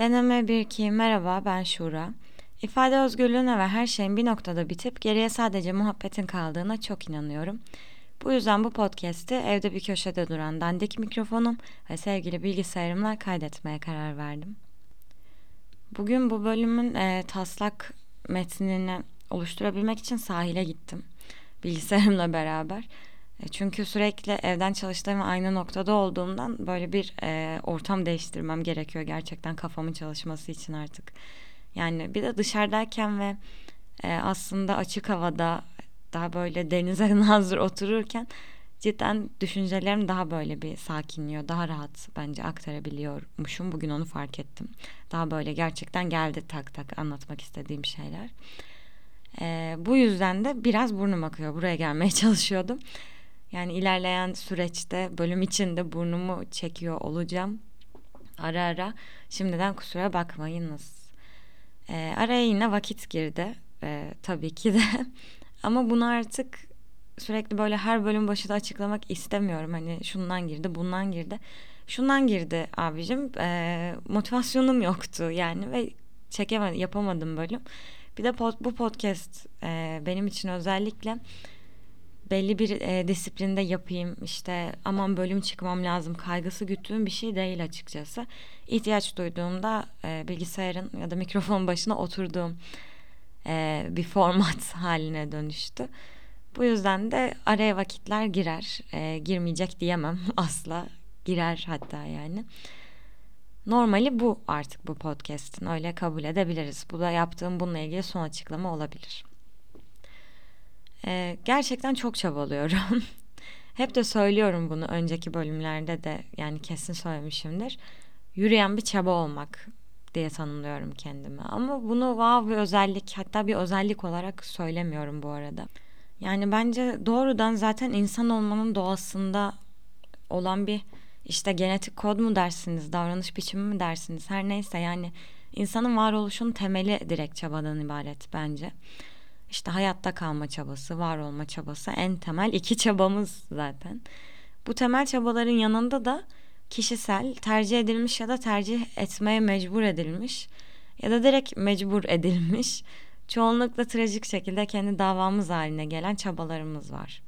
Deneme 1-2 merhaba ben Şura. İfade özgürlüğüne ve her şeyin bir noktada bitip geriye sadece muhabbetin kaldığına çok inanıyorum. Bu yüzden bu podcast'i evde bir köşede duran dandik mikrofonum ve sevgili bilgisayarımla kaydetmeye karar verdim. Bugün bu bölümün e, taslak metnini oluşturabilmek için sahile gittim. Bilgisayarımla beraber. E, çünkü sürekli evden çalıştığım aynı noktada olduğumdan böyle bir e, ortam değiştirmem gerekiyor gerçekten kafamın çalışması için artık. Yani bir de dışarıdayken ve e, aslında açık havada daha böyle denize nazır otururken cidden düşüncelerim daha böyle bir sakinliyor. Daha rahat bence aktarabiliyormuşum. Bugün onu fark ettim. Daha böyle gerçekten geldi tak tak anlatmak istediğim şeyler. Ee, bu yüzden de biraz burnum akıyor. Buraya gelmeye çalışıyordum. Yani ilerleyen süreçte bölüm içinde burnumu çekiyor olacağım. Ara ara. Şimdiden kusura bakmayınız. Ee, araya yine vakit girdi. Ee, tabii ki de. Ama bunu artık sürekli böyle her bölüm başında açıklamak istemiyorum. Hani şundan girdi, bundan girdi. Şundan girdi abicim. Ee, motivasyonum yoktu yani ve çekemedim, yapamadım bölüm. Bir de pod, bu podcast e, benim için özellikle belli bir e, disiplinde yapayım işte aman bölüm çıkmam lazım kaygısı güttüğüm bir şey değil açıkçası. İhtiyaç duyduğumda e, bilgisayarın ya da mikrofon başına oturduğum e, bir format haline dönüştü. Bu yüzden de araya vakitler girer. E, girmeyecek diyemem asla. Girer hatta yani. Normali bu artık bu podcast'in öyle kabul edebiliriz. Bu da yaptığım bununla ilgili son açıklama olabilir. Ee, gerçekten çok çabalıyorum. Hep de söylüyorum bunu önceki bölümlerde de yani kesin söylemişimdir. Yürüyen bir çaba olmak diye tanımlıyorum kendimi. Ama bunu wow bir özellik hatta bir özellik olarak söylemiyorum bu arada. Yani bence doğrudan zaten insan olmanın doğasında olan bir işte genetik kod mu dersiniz, davranış biçimi mi dersiniz her neyse yani insanın varoluşunun temeli direkt çabadan ibaret bence. İşte hayatta kalma çabası, var olma çabası en temel iki çabamız zaten. Bu temel çabaların yanında da kişisel, tercih edilmiş ya da tercih etmeye mecbur edilmiş ya da direkt mecbur edilmiş çoğunlukla trajik şekilde kendi davamız haline gelen çabalarımız var.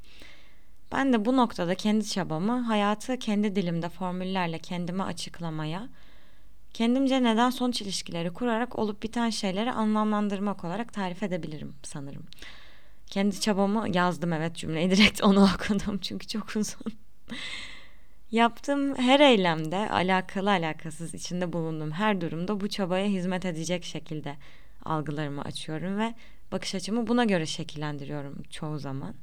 Ben de bu noktada kendi çabamı hayatı kendi dilimde formüllerle kendime açıklamaya, kendimce neden sonuç ilişkileri kurarak olup biten şeyleri anlamlandırmak olarak tarif edebilirim sanırım. Kendi çabamı yazdım evet cümleyi direkt onu okudum çünkü çok uzun. Yaptığım her eylemde alakalı alakasız içinde bulunduğum her durumda bu çabaya hizmet edecek şekilde algılarımı açıyorum ve bakış açımı buna göre şekillendiriyorum çoğu zaman.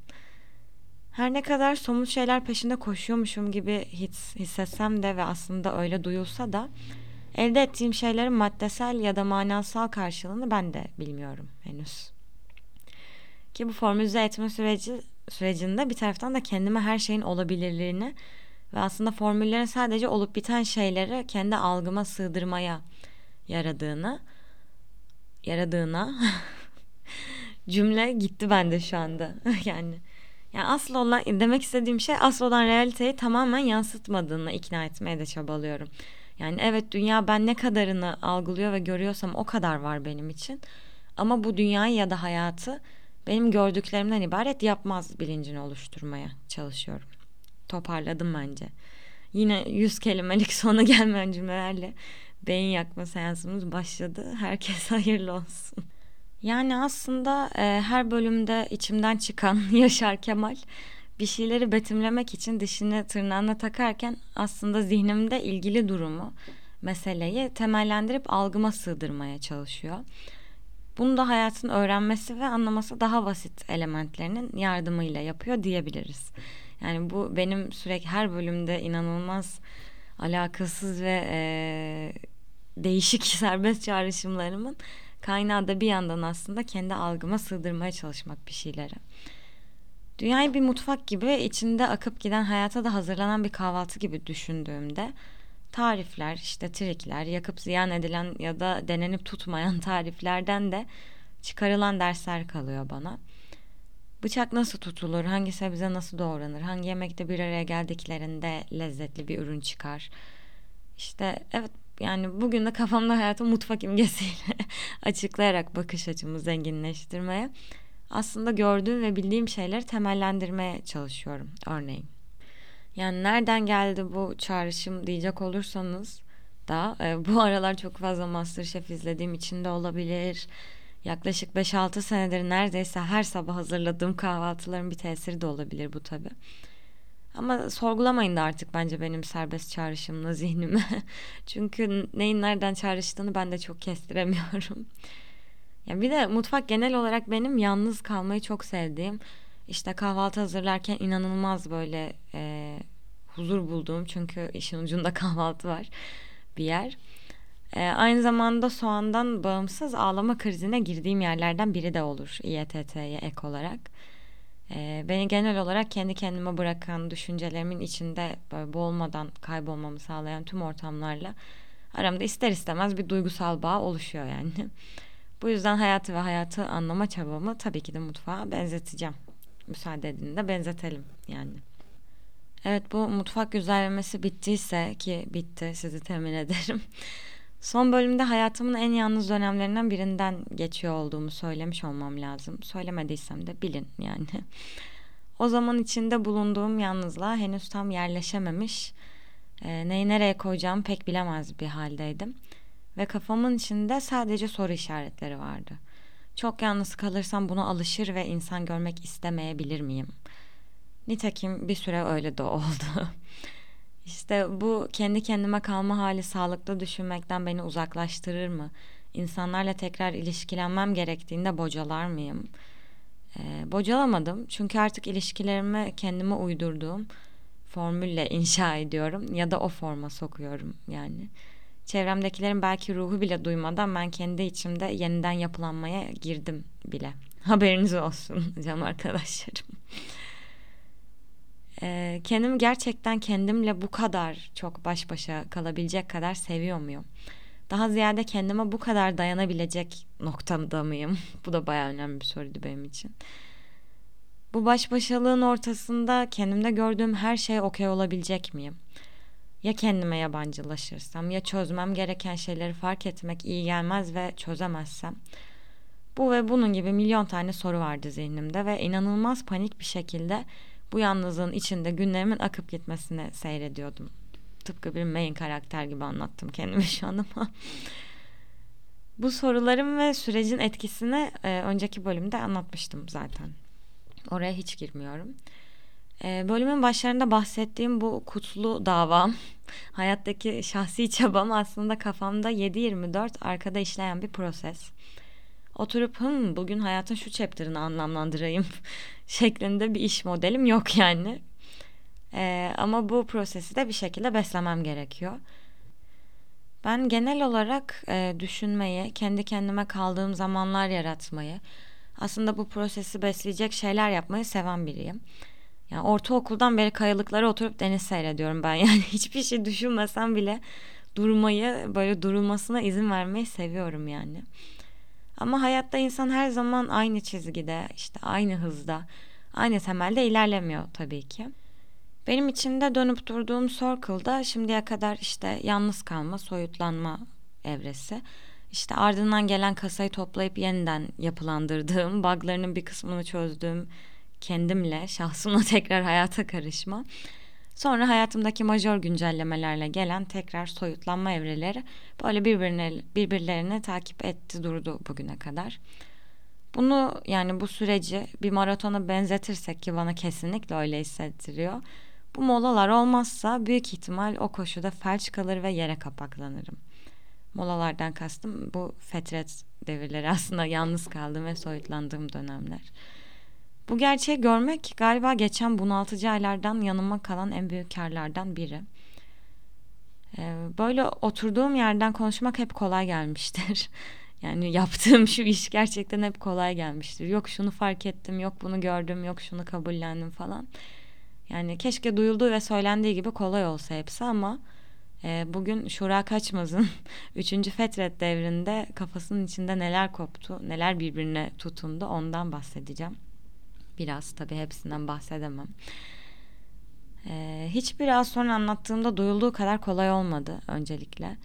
Her ne kadar somut şeyler peşinde koşuyormuşum gibi his, hissetsem de ve aslında öyle duyulsa da elde ettiğim şeylerin maddesel ya da manasal karşılığını ben de bilmiyorum henüz. Ki bu formülize etme süreci sürecinde bir taraftan da kendime her şeyin olabilirliğini ve aslında formüllerin sadece olup biten şeyleri kendi algıma sığdırmaya yaradığını yaradığına cümle gitti bende şu anda yani yani asıl olan demek istediğim şey asıl olan realiteyi tamamen yansıtmadığını ikna etmeye de çabalıyorum. Yani evet dünya ben ne kadarını algılıyor ve görüyorsam o kadar var benim için. Ama bu dünyayı ya da hayatı benim gördüklerimden ibaret yapmaz bilincini oluşturmaya çalışıyorum. Toparladım bence. Yine yüz kelimelik sona gelmeyen cümlelerle beyin yakma seansımız başladı. Herkes hayırlı olsun. Yani aslında e, her bölümde içimden çıkan Yaşar Kemal bir şeyleri betimlemek için dişini tırnağına takarken aslında zihnimde ilgili durumu, meseleyi temellendirip algıma sığdırmaya çalışıyor. Bunu da hayatın öğrenmesi ve anlaması daha basit elementlerinin yardımıyla yapıyor diyebiliriz. Yani bu benim sürekli her bölümde inanılmaz alakasız ve e, değişik serbest çağrışımlarımın kaynağı da bir yandan aslında kendi algıma sığdırmaya çalışmak bir şeyleri. Dünyayı bir mutfak gibi içinde akıp giden hayata da hazırlanan bir kahvaltı gibi düşündüğümde tarifler, işte trikler, yakıp ziyan edilen ya da denenip tutmayan tariflerden de çıkarılan dersler kalıyor bana. Bıçak nasıl tutulur, hangi sebze nasıl doğranır, hangi yemekte bir araya geldiklerinde lezzetli bir ürün çıkar. İşte evet yani bugün de kafamda hayatı mutfak imgesiyle açıklayarak bakış açımı zenginleştirmeye aslında gördüğüm ve bildiğim şeyleri temellendirmeye çalışıyorum örneğin. Yani nereden geldi bu çağrışım diyecek olursanız da e, bu aralar çok fazla Masterchef izlediğim için de olabilir. Yaklaşık 5-6 senedir neredeyse her sabah hazırladığım kahvaltıların bir tesiri de olabilir bu tabi. Ama sorgulamayın da artık bence benim serbest çağrışımla zihnimi. Çünkü neyin nereden çağrıştığını ben de çok kestiremiyorum. Ya bir de mutfak genel olarak benim yalnız kalmayı çok sevdiğim. İşte kahvaltı hazırlarken inanılmaz böyle e, huzur bulduğum çünkü işin ucunda kahvaltı var bir yer. E, aynı zamanda soğandan bağımsız ağlama krizine girdiğim yerlerden biri de olur İETT'ye ek olarak. E, beni genel olarak kendi kendime bırakan düşüncelerimin içinde böyle boğulmadan kaybolmamı sağlayan tüm ortamlarla aramda ister istemez bir duygusal bağ oluşuyor yani. Bu yüzden hayatı ve hayatı anlama çabamı tabii ki de mutfağa benzeteceğim. Müsaade edin de benzetelim yani. Evet bu mutfak güzellemesi bittiyse ki bitti sizi temin ederim. Son bölümde hayatımın en yalnız dönemlerinden birinden geçiyor olduğumu söylemiş olmam lazım. Söylemediysem de bilin yani. O zaman içinde bulunduğum yalnızlığa henüz tam yerleşememiş, e, neyi nereye koyacağımı pek bilemez bir haldeydim. Ve kafamın içinde sadece soru işaretleri vardı. Çok yalnız kalırsam buna alışır ve insan görmek istemeyebilir miyim? Nitekim bir süre öyle de oldu. İşte bu kendi kendime kalma hali sağlıklı düşünmekten beni uzaklaştırır mı? İnsanlarla tekrar ilişkilenmem gerektiğinde bocalar mıyım? Ee, bocalamadım çünkü artık ilişkilerimi kendime uydurduğum formülle inşa ediyorum ya da o forma sokuyorum yani. Çevremdekilerin belki ruhu bile duymadan ben kendi içimde yeniden yapılanmaya girdim bile. Haberiniz olsun canım arkadaşlarım. Ee, kendimi gerçekten kendimle bu kadar çok baş başa kalabilecek kadar seviyor muyum? Daha ziyade kendime bu kadar dayanabilecek noktamda mıyım? bu da baya önemli bir soruydu benim için. Bu baş başalığın ortasında kendimde gördüğüm her şey okey olabilecek miyim? Ya kendime yabancılaşırsam ya çözmem gereken şeyleri fark etmek iyi gelmez ve çözemezsem. Bu ve bunun gibi milyon tane soru vardı zihnimde ve inanılmaz panik bir şekilde bu yalnızlığın içinde günlerimin akıp gitmesini seyrediyordum. Tıpkı bir main karakter gibi anlattım kendimi şu an ama. bu sorularım ve sürecin etkisini e, önceki bölümde anlatmıştım zaten. Oraya hiç girmiyorum. E, bölümün başlarında bahsettiğim bu kutlu davam, hayattaki şahsi çabam aslında kafamda 7-24 arkada işleyen bir proses oturup hım bugün hayatın şu chapter'ını anlamlandırayım şeklinde bir iş modelim yok yani. Ee, ama bu prosesi de bir şekilde beslemem gerekiyor. Ben genel olarak e, düşünmeyi, kendi kendime kaldığım zamanlar yaratmayı, aslında bu prosesi besleyecek şeyler yapmayı seven biriyim. Yani ortaokuldan beri kayalıklara oturup deniz seyrediyorum ben. Yani hiçbir şey düşünmesem bile durmayı, böyle durulmasına izin vermeyi seviyorum yani. Ama hayatta insan her zaman aynı çizgide, işte aynı hızda, aynı temelde ilerlemiyor tabii ki. Benim içinde dönüp durduğum circle'da şimdiye kadar işte yalnız kalma, soyutlanma evresi. İşte ardından gelen kasayı toplayıp yeniden yapılandırdığım, buglarının bir kısmını çözdüğüm kendimle, şahsımla tekrar hayata karışma. Sonra hayatımdaki majör güncellemelerle gelen tekrar soyutlanma evreleri böyle birbirine, birbirlerini takip etti durdu bugüne kadar. Bunu yani bu süreci bir maratona benzetirsek ki bana kesinlikle öyle hissettiriyor. Bu molalar olmazsa büyük ihtimal o koşuda felç kalır ve yere kapaklanırım. Molalardan kastım bu fetret devirleri aslında yalnız kaldığım ve soyutlandığım dönemler. Bu gerçeği görmek galiba geçen bunaltıcı aylardan yanıma kalan en büyük karlardan biri. Ee, böyle oturduğum yerden konuşmak hep kolay gelmiştir. yani yaptığım şu iş gerçekten hep kolay gelmiştir. Yok şunu fark ettim, yok bunu gördüm, yok şunu kabullendim falan. Yani keşke duyulduğu ve söylendiği gibi kolay olsa hepsi ama e, bugün Şura Kaçmaz'ın 3. Fetret devrinde kafasının içinde neler koptu, neler birbirine tutundu ondan bahsedeceğim biraz tabii hepsinden bahsedemem. Ee, hiçbir az sonra anlattığımda duyulduğu kadar kolay olmadı öncelikle.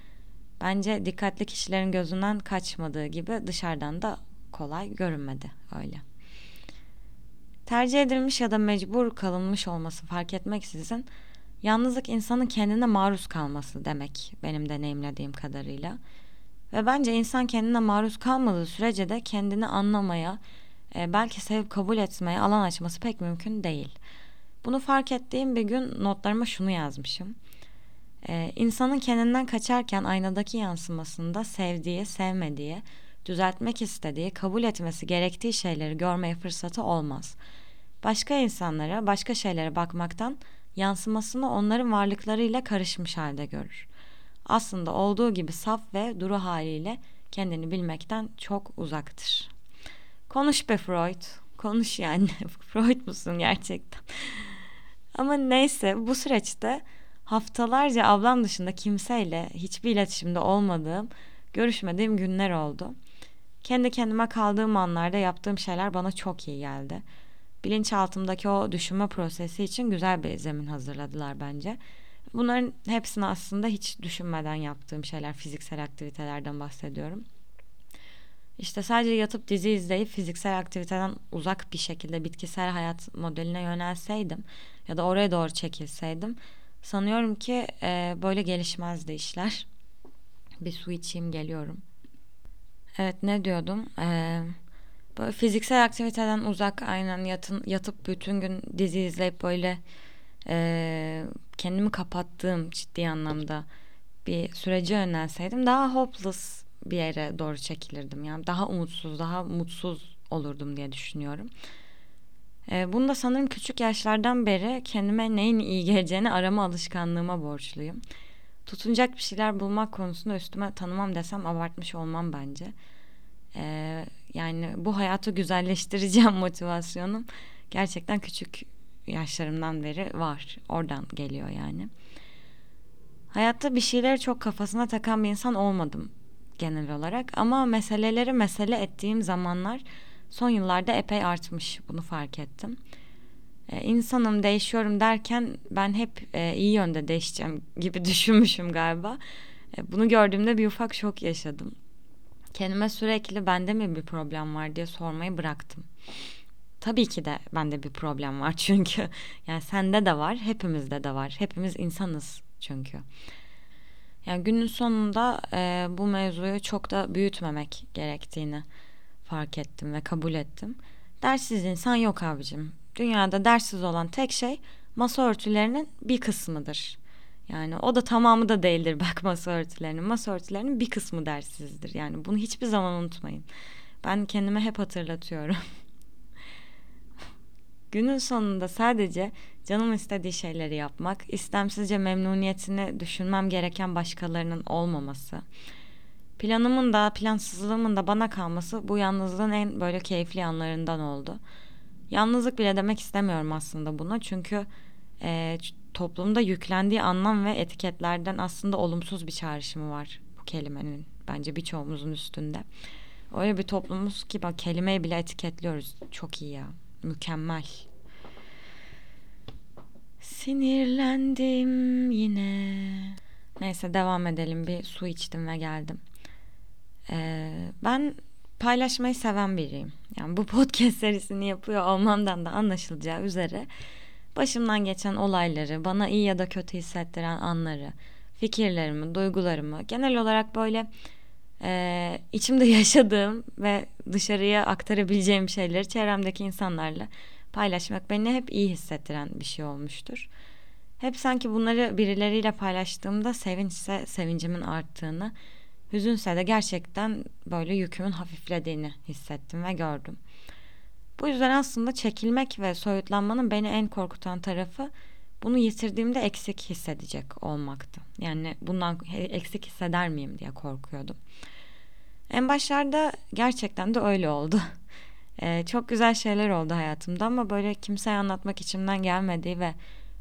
bence dikkatli kişilerin gözünden kaçmadığı gibi dışarıdan da kolay görünmedi öyle. Tercih edilmiş ya da mecbur kalınmış olması fark etmeksizin yalnızlık insanın kendine maruz kalması demek benim deneyimlediğim kadarıyla. Ve bence insan kendine maruz kalmadığı sürece de kendini anlamaya, e, belki sevip kabul etmeye alan açması pek mümkün değil. Bunu fark ettiğim bir gün notlarıma şunu yazmışım. Ee, insanın kendinden kaçarken aynadaki yansımasında sevdiği, sevmediği, düzeltmek istediği, kabul etmesi gerektiği şeyleri görmeye fırsatı olmaz. Başka insanlara, başka şeylere bakmaktan yansımasını onların varlıklarıyla karışmış halde görür. Aslında olduğu gibi saf ve duru haliyle kendini bilmekten çok uzaktır. Konuş be Freud. Konuş yani. Freud musun gerçekten? Ama neyse bu süreçte haftalarca ablam dışında kimseyle hiçbir iletişimde olmadığım, görüşmediğim günler oldu. Kendi kendime kaldığım anlarda yaptığım şeyler bana çok iyi geldi. Bilinçaltımdaki o düşünme prosesi için güzel bir zemin hazırladılar bence. Bunların hepsini aslında hiç düşünmeden yaptığım şeyler, fiziksel aktivitelerden bahsediyorum. İşte sadece yatıp dizi izleyip fiziksel aktiviteden uzak bir şekilde bitkisel hayat modeline yönelseydim ya da oraya doğru çekilseydim sanıyorum ki e, böyle gelişmezdi işler. Bir su içeyim geliyorum. Evet ne diyordum? Ee, böyle fiziksel aktiviteden uzak aynen yatın, yatıp bütün gün dizi izleyip böyle e, kendimi kapattığım ciddi anlamda bir sürece yönelseydim daha hopeless bir yere doğru çekilirdim. Yani daha umutsuz, daha mutsuz olurdum diye düşünüyorum. E, bunu da sanırım küçük yaşlardan beri kendime neyin iyi geleceğini arama alışkanlığıma borçluyum. Tutunacak bir şeyler bulmak konusunda üstüme tanımam desem abartmış olmam bence. E, yani bu hayatı güzelleştireceğim motivasyonum gerçekten küçük yaşlarımdan beri var. Oradan geliyor yani. Hayatta bir şeyleri çok kafasına takan bir insan olmadım genel olarak ama meseleleri mesele ettiğim zamanlar son yıllarda epey artmış bunu fark ettim. Ee, insanım değişiyorum derken ben hep e, iyi yönde değişeceğim gibi düşünmüşüm galiba. E, bunu gördüğümde bir ufak şok yaşadım. Kendime sürekli bende mi bir problem var diye sormayı bıraktım. Tabii ki de bende bir problem var çünkü yani sende de var, hepimizde de var. Hepimiz insanız çünkü. Yani günün sonunda e, bu mevzuyu çok da büyütmemek gerektiğini fark ettim ve kabul ettim. Dersiz insan yok abicim. Dünyada dersiz olan tek şey masa örtülerinin bir kısmıdır. Yani o da tamamı da değildir bak masa örtülerinin. Masa örtülerinin bir kısmı dersizdir. Yani bunu hiçbir zaman unutmayın. Ben kendime hep hatırlatıyorum. Günün sonunda sadece canım istediği şeyleri yapmak, istemsizce memnuniyetini düşünmem gereken başkalarının olmaması, planımın da plansızlığımın da bana kalması bu yalnızlığın en böyle keyifli anlarından oldu. Yalnızlık bile demek istemiyorum aslında buna çünkü e, toplumda yüklendiği anlam ve etiketlerden aslında olumsuz bir çağrışımı var bu kelimenin bence birçoğumuzun üstünde. Öyle bir toplumumuz ki bak kelimeyi bile etiketliyoruz. Çok iyi ya. Mükemmel. Sinirlendim yine. Neyse devam edelim. Bir su içtim ve geldim. Ee, ben paylaşmayı seven biriyim. Yani bu podcast serisini yapıyor olmamdan da anlaşılacağı üzere başımdan geçen olayları, bana iyi ya da kötü hissettiren anları, fikirlerimi, duygularımı genel olarak böyle e, içimde yaşadığım ve dışarıya aktarabileceğim şeyleri çevremdeki insanlarla paylaşmak beni hep iyi hissettiren bir şey olmuştur. Hep sanki bunları birileriyle paylaştığımda sevinçse sevincimin arttığını, hüzünse de gerçekten böyle yükümün hafiflediğini hissettim ve gördüm. Bu yüzden aslında çekilmek ve soyutlanmanın beni en korkutan tarafı bunu yitirdiğimde eksik hissedecek olmaktı. Yani bundan eksik hisseder miyim diye korkuyordum. En başlarda gerçekten de öyle oldu. Ee, çok güzel şeyler oldu hayatımda ama böyle kimseye anlatmak içimden gelmediği ve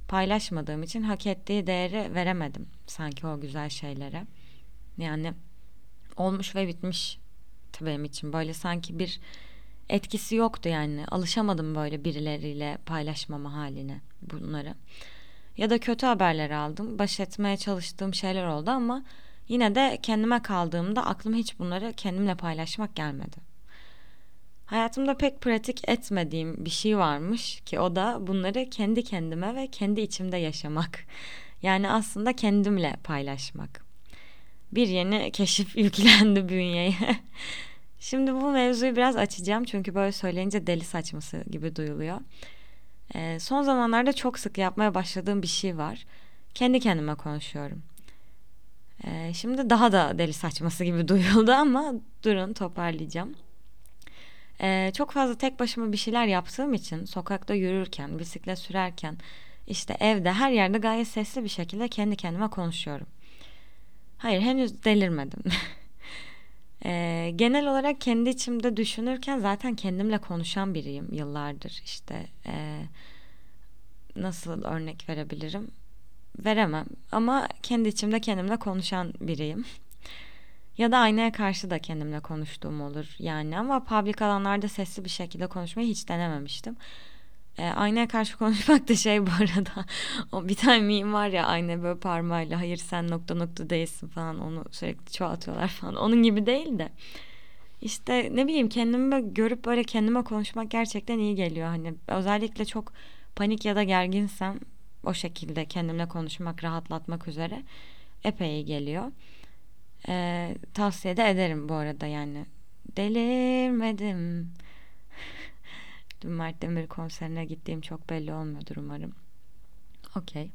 paylaşmadığım için hak ettiği değeri veremedim sanki o güzel şeylere. Yani olmuş ve bitmiş benim için böyle sanki bir etkisi yoktu yani alışamadım böyle birileriyle paylaşmama haline bunları. Ya da kötü haberler aldım. Baş etmeye çalıştığım şeyler oldu ama Yine de kendime kaldığımda aklıma hiç bunları kendimle paylaşmak gelmedi. Hayatımda pek pratik etmediğim bir şey varmış ki o da bunları kendi kendime ve kendi içimde yaşamak. Yani aslında kendimle paylaşmak. Bir yeni keşif yüklendi bünyeye. Şimdi bu mevzuyu biraz açacağım çünkü böyle söyleyince deli saçması gibi duyuluyor. Ee, son zamanlarda çok sık yapmaya başladığım bir şey var. Kendi kendime konuşuyorum. Ee, şimdi daha da deli saçması gibi duyuldu ama durun toparlayacağım. Ee, çok fazla tek başıma bir şeyler yaptığım için sokakta yürürken, bisiklet sürerken, işte evde her yerde gayet sesli bir şekilde kendi kendime konuşuyorum. Hayır henüz delirmedim. ee, genel olarak kendi içimde düşünürken zaten kendimle konuşan biriyim yıllardır. İşte e, nasıl örnek verebilirim? Veremem ama kendi içimde kendimle konuşan biriyim. Ya da aynaya karşı da kendimle konuştuğum olur yani ama public alanlarda sesli bir şekilde konuşmayı hiç denememiştim. E, aynaya karşı konuşmak da şey bu arada. o bir tane meme var ya ayna böyle parmağıyla hayır sen nokta nokta değilsin falan onu sürekli çoğaltıyorlar falan. Onun gibi değil de. İşte ne bileyim kendimi görüp böyle kendime konuşmak gerçekten iyi geliyor. Hani özellikle çok panik ya da gerginsem o şekilde kendimle konuşmak, rahatlatmak üzere epey geliyor. Ee, tavsiye de ederim bu arada yani. Delirmedim. Dün Mert Demir konserine gittiğim çok belli olmuyordur umarım. Okey.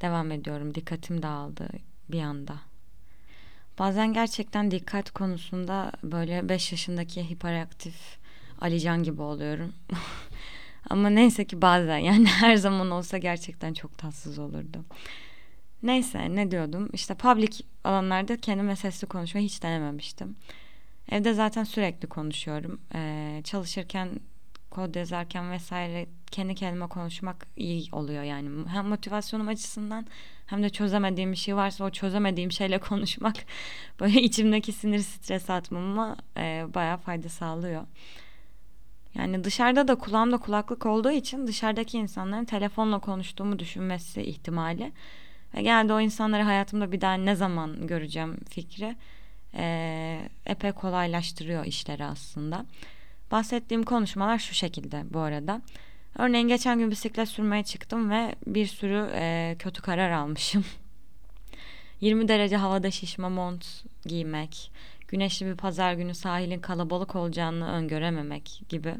Devam ediyorum. Dikkatim dağıldı bir anda. Bazen gerçekten dikkat konusunda böyle 5 yaşındaki hiperaktif Alican gibi oluyorum. Ama neyse ki bazen yani her zaman olsa gerçekten çok tatsız olurdu. Neyse ne diyordum işte public alanlarda kendime sesli konuşmayı hiç denememiştim. Evde zaten sürekli konuşuyorum. Ee, çalışırken kod yazarken vesaire kendi kendime konuşmak iyi oluyor yani. Hem motivasyonum açısından hem de çözemediğim bir şey varsa o çözemediğim şeyle konuşmak böyle içimdeki sinir stres atmama e, bayağı fayda sağlıyor. Yani dışarıda da kulağımda kulaklık olduğu için dışarıdaki insanların telefonla konuştuğumu düşünmesi ihtimali ve genelde o insanları hayatımda bir daha ne zaman göreceğim fikri e, epey kolaylaştırıyor işleri aslında. Bahsettiğim konuşmalar şu şekilde bu arada. Örneğin geçen gün bisiklet sürmeye çıktım ve bir sürü e, kötü karar almışım. 20 derece havada şişme mont giymek, güneşli bir pazar günü sahilin kalabalık olacağını öngörememek gibi.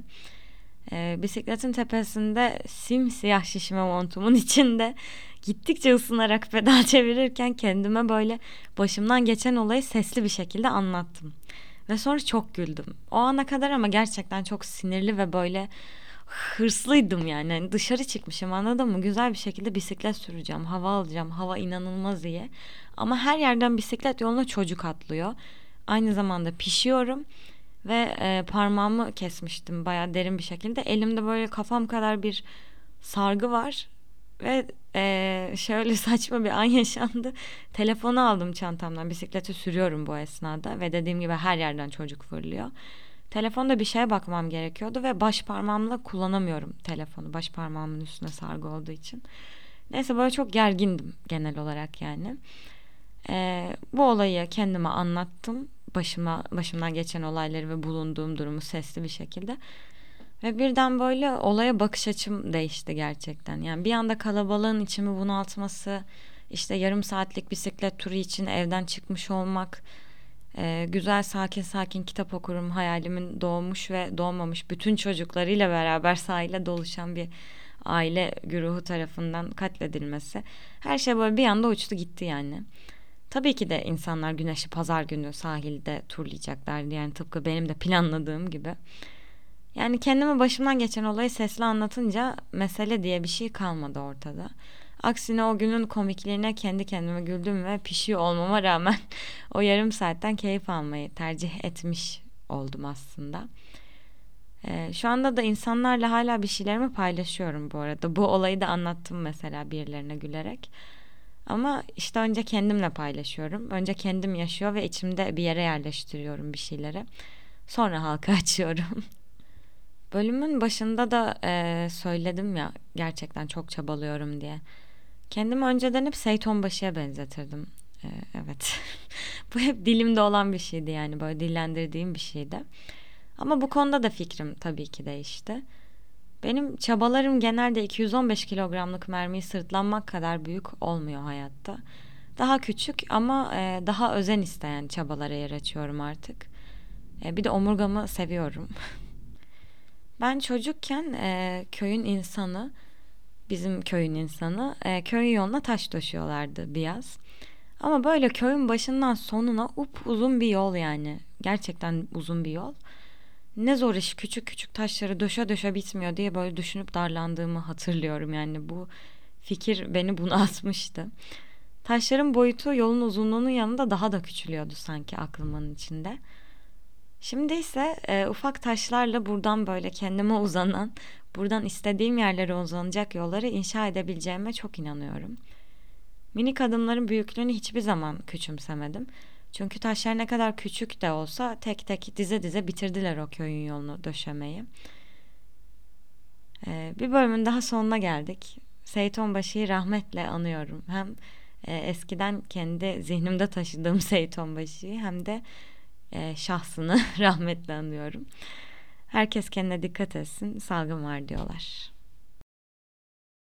E, bisikletin tepesinde simsiyah şişme montumun içinde gittikçe ısınarak pedal çevirirken kendime böyle başımdan geçen olayı sesli bir şekilde anlattım. Ve sonra çok güldüm. O ana kadar ama gerçekten çok sinirli ve böyle hırslıydım yani. yani dışarı çıkmışım anladın mı? Güzel bir şekilde bisiklet süreceğim, hava alacağım, hava inanılmaz iyi. Ama her yerden bisiklet yoluna çocuk atlıyor. Aynı zamanda pişiyorum ve e, parmağımı kesmiştim baya derin bir şekilde. Elimde böyle kafam kadar bir sargı var ve e, şöyle saçma bir an yaşandı. Telefonu aldım çantamdan. Bisikleti sürüyorum bu esnada ve dediğim gibi her yerden çocuk fırlıyor. Telefonda bir şeye bakmam gerekiyordu ve baş parmağımla kullanamıyorum telefonu. Baş parmağımın üstüne sargı olduğu için. Neyse böyle çok gergindim genel olarak yani. Ee, bu olayı kendime anlattım. Başıma başımdan geçen olayları ve bulunduğum durumu sesli bir şekilde. Ve birden böyle olaya bakış açım değişti gerçekten. Yani bir anda kalabalığın içimi bunaltması, işte yarım saatlik bisiklet turu için evden çıkmış olmak, e, güzel sakin sakin kitap okurum hayalimin doğmuş ve doğmamış bütün çocuklarıyla beraber sahile doluşan bir aile güruhu tarafından katledilmesi. Her şey böyle bir anda uçtu gitti yani. Tabii ki de insanlar güneşi pazar günü sahilde turlayacaklar yani tıpkı benim de planladığım gibi. Yani kendime başımdan geçen olayı sesli anlatınca mesele diye bir şey kalmadı ortada. Aksine o günün komikliğine kendi kendime güldüm ve pişiyor olmama rağmen o yarım saatten keyif almayı tercih etmiş oldum aslında. Ee, şu anda da insanlarla hala bir şeylerimi paylaşıyorum bu arada. Bu olayı da anlattım mesela birilerine gülerek. Ama işte önce kendimle paylaşıyorum. Önce kendim yaşıyor ve içimde bir yere yerleştiriyorum bir şeyleri. Sonra halka açıyorum. Bölümün başında da e, söyledim ya gerçekten çok çabalıyorum diye. Kendimi önceden hep Seyton Başı'ya benzetirdim. Ee, evet. bu hep dilimde olan bir şeydi yani böyle dillendirdiğim bir şeydi. Ama bu konuda da fikrim tabii ki değişti. Benim çabalarım genelde 215 kilogramlık mermiyi sırtlanmak kadar büyük olmuyor hayatta. Daha küçük ama e, daha özen isteyen çabalara yer açıyorum artık. E, bir de omurgamı seviyorum. ben çocukken e, köyün insanı, bizim köyün insanı köyün yoluna taş döşüyorlardı bir yaz. Ama böyle köyün başından sonuna up uzun bir yol yani. Gerçekten uzun bir yol. Ne zor iş küçük küçük taşları döşe döşe bitmiyor diye böyle düşünüp darlandığımı hatırlıyorum yani bu fikir beni bunaltmıştı. Taşların boyutu yolun uzunluğunun yanında daha da küçülüyordu sanki aklımın içinde. Şimdi ise e, ufak taşlarla buradan böyle kendime uzanan, buradan istediğim yerlere uzanacak yolları inşa edebileceğime çok inanıyorum. Minik adımların büyüklüğünü hiçbir zaman küçümsemedim. Çünkü taşlar ne kadar küçük de olsa tek tek dize dize bitirdiler o köyün yolunu döşemeyi. Ee, bir bölümün daha sonuna geldik. Seyit rahmetle anıyorum. Hem e, eskiden kendi zihnimde taşıdığım Seyit hem de e, şahsını rahmetle anıyorum. Herkes kendine dikkat etsin. Salgın var diyorlar.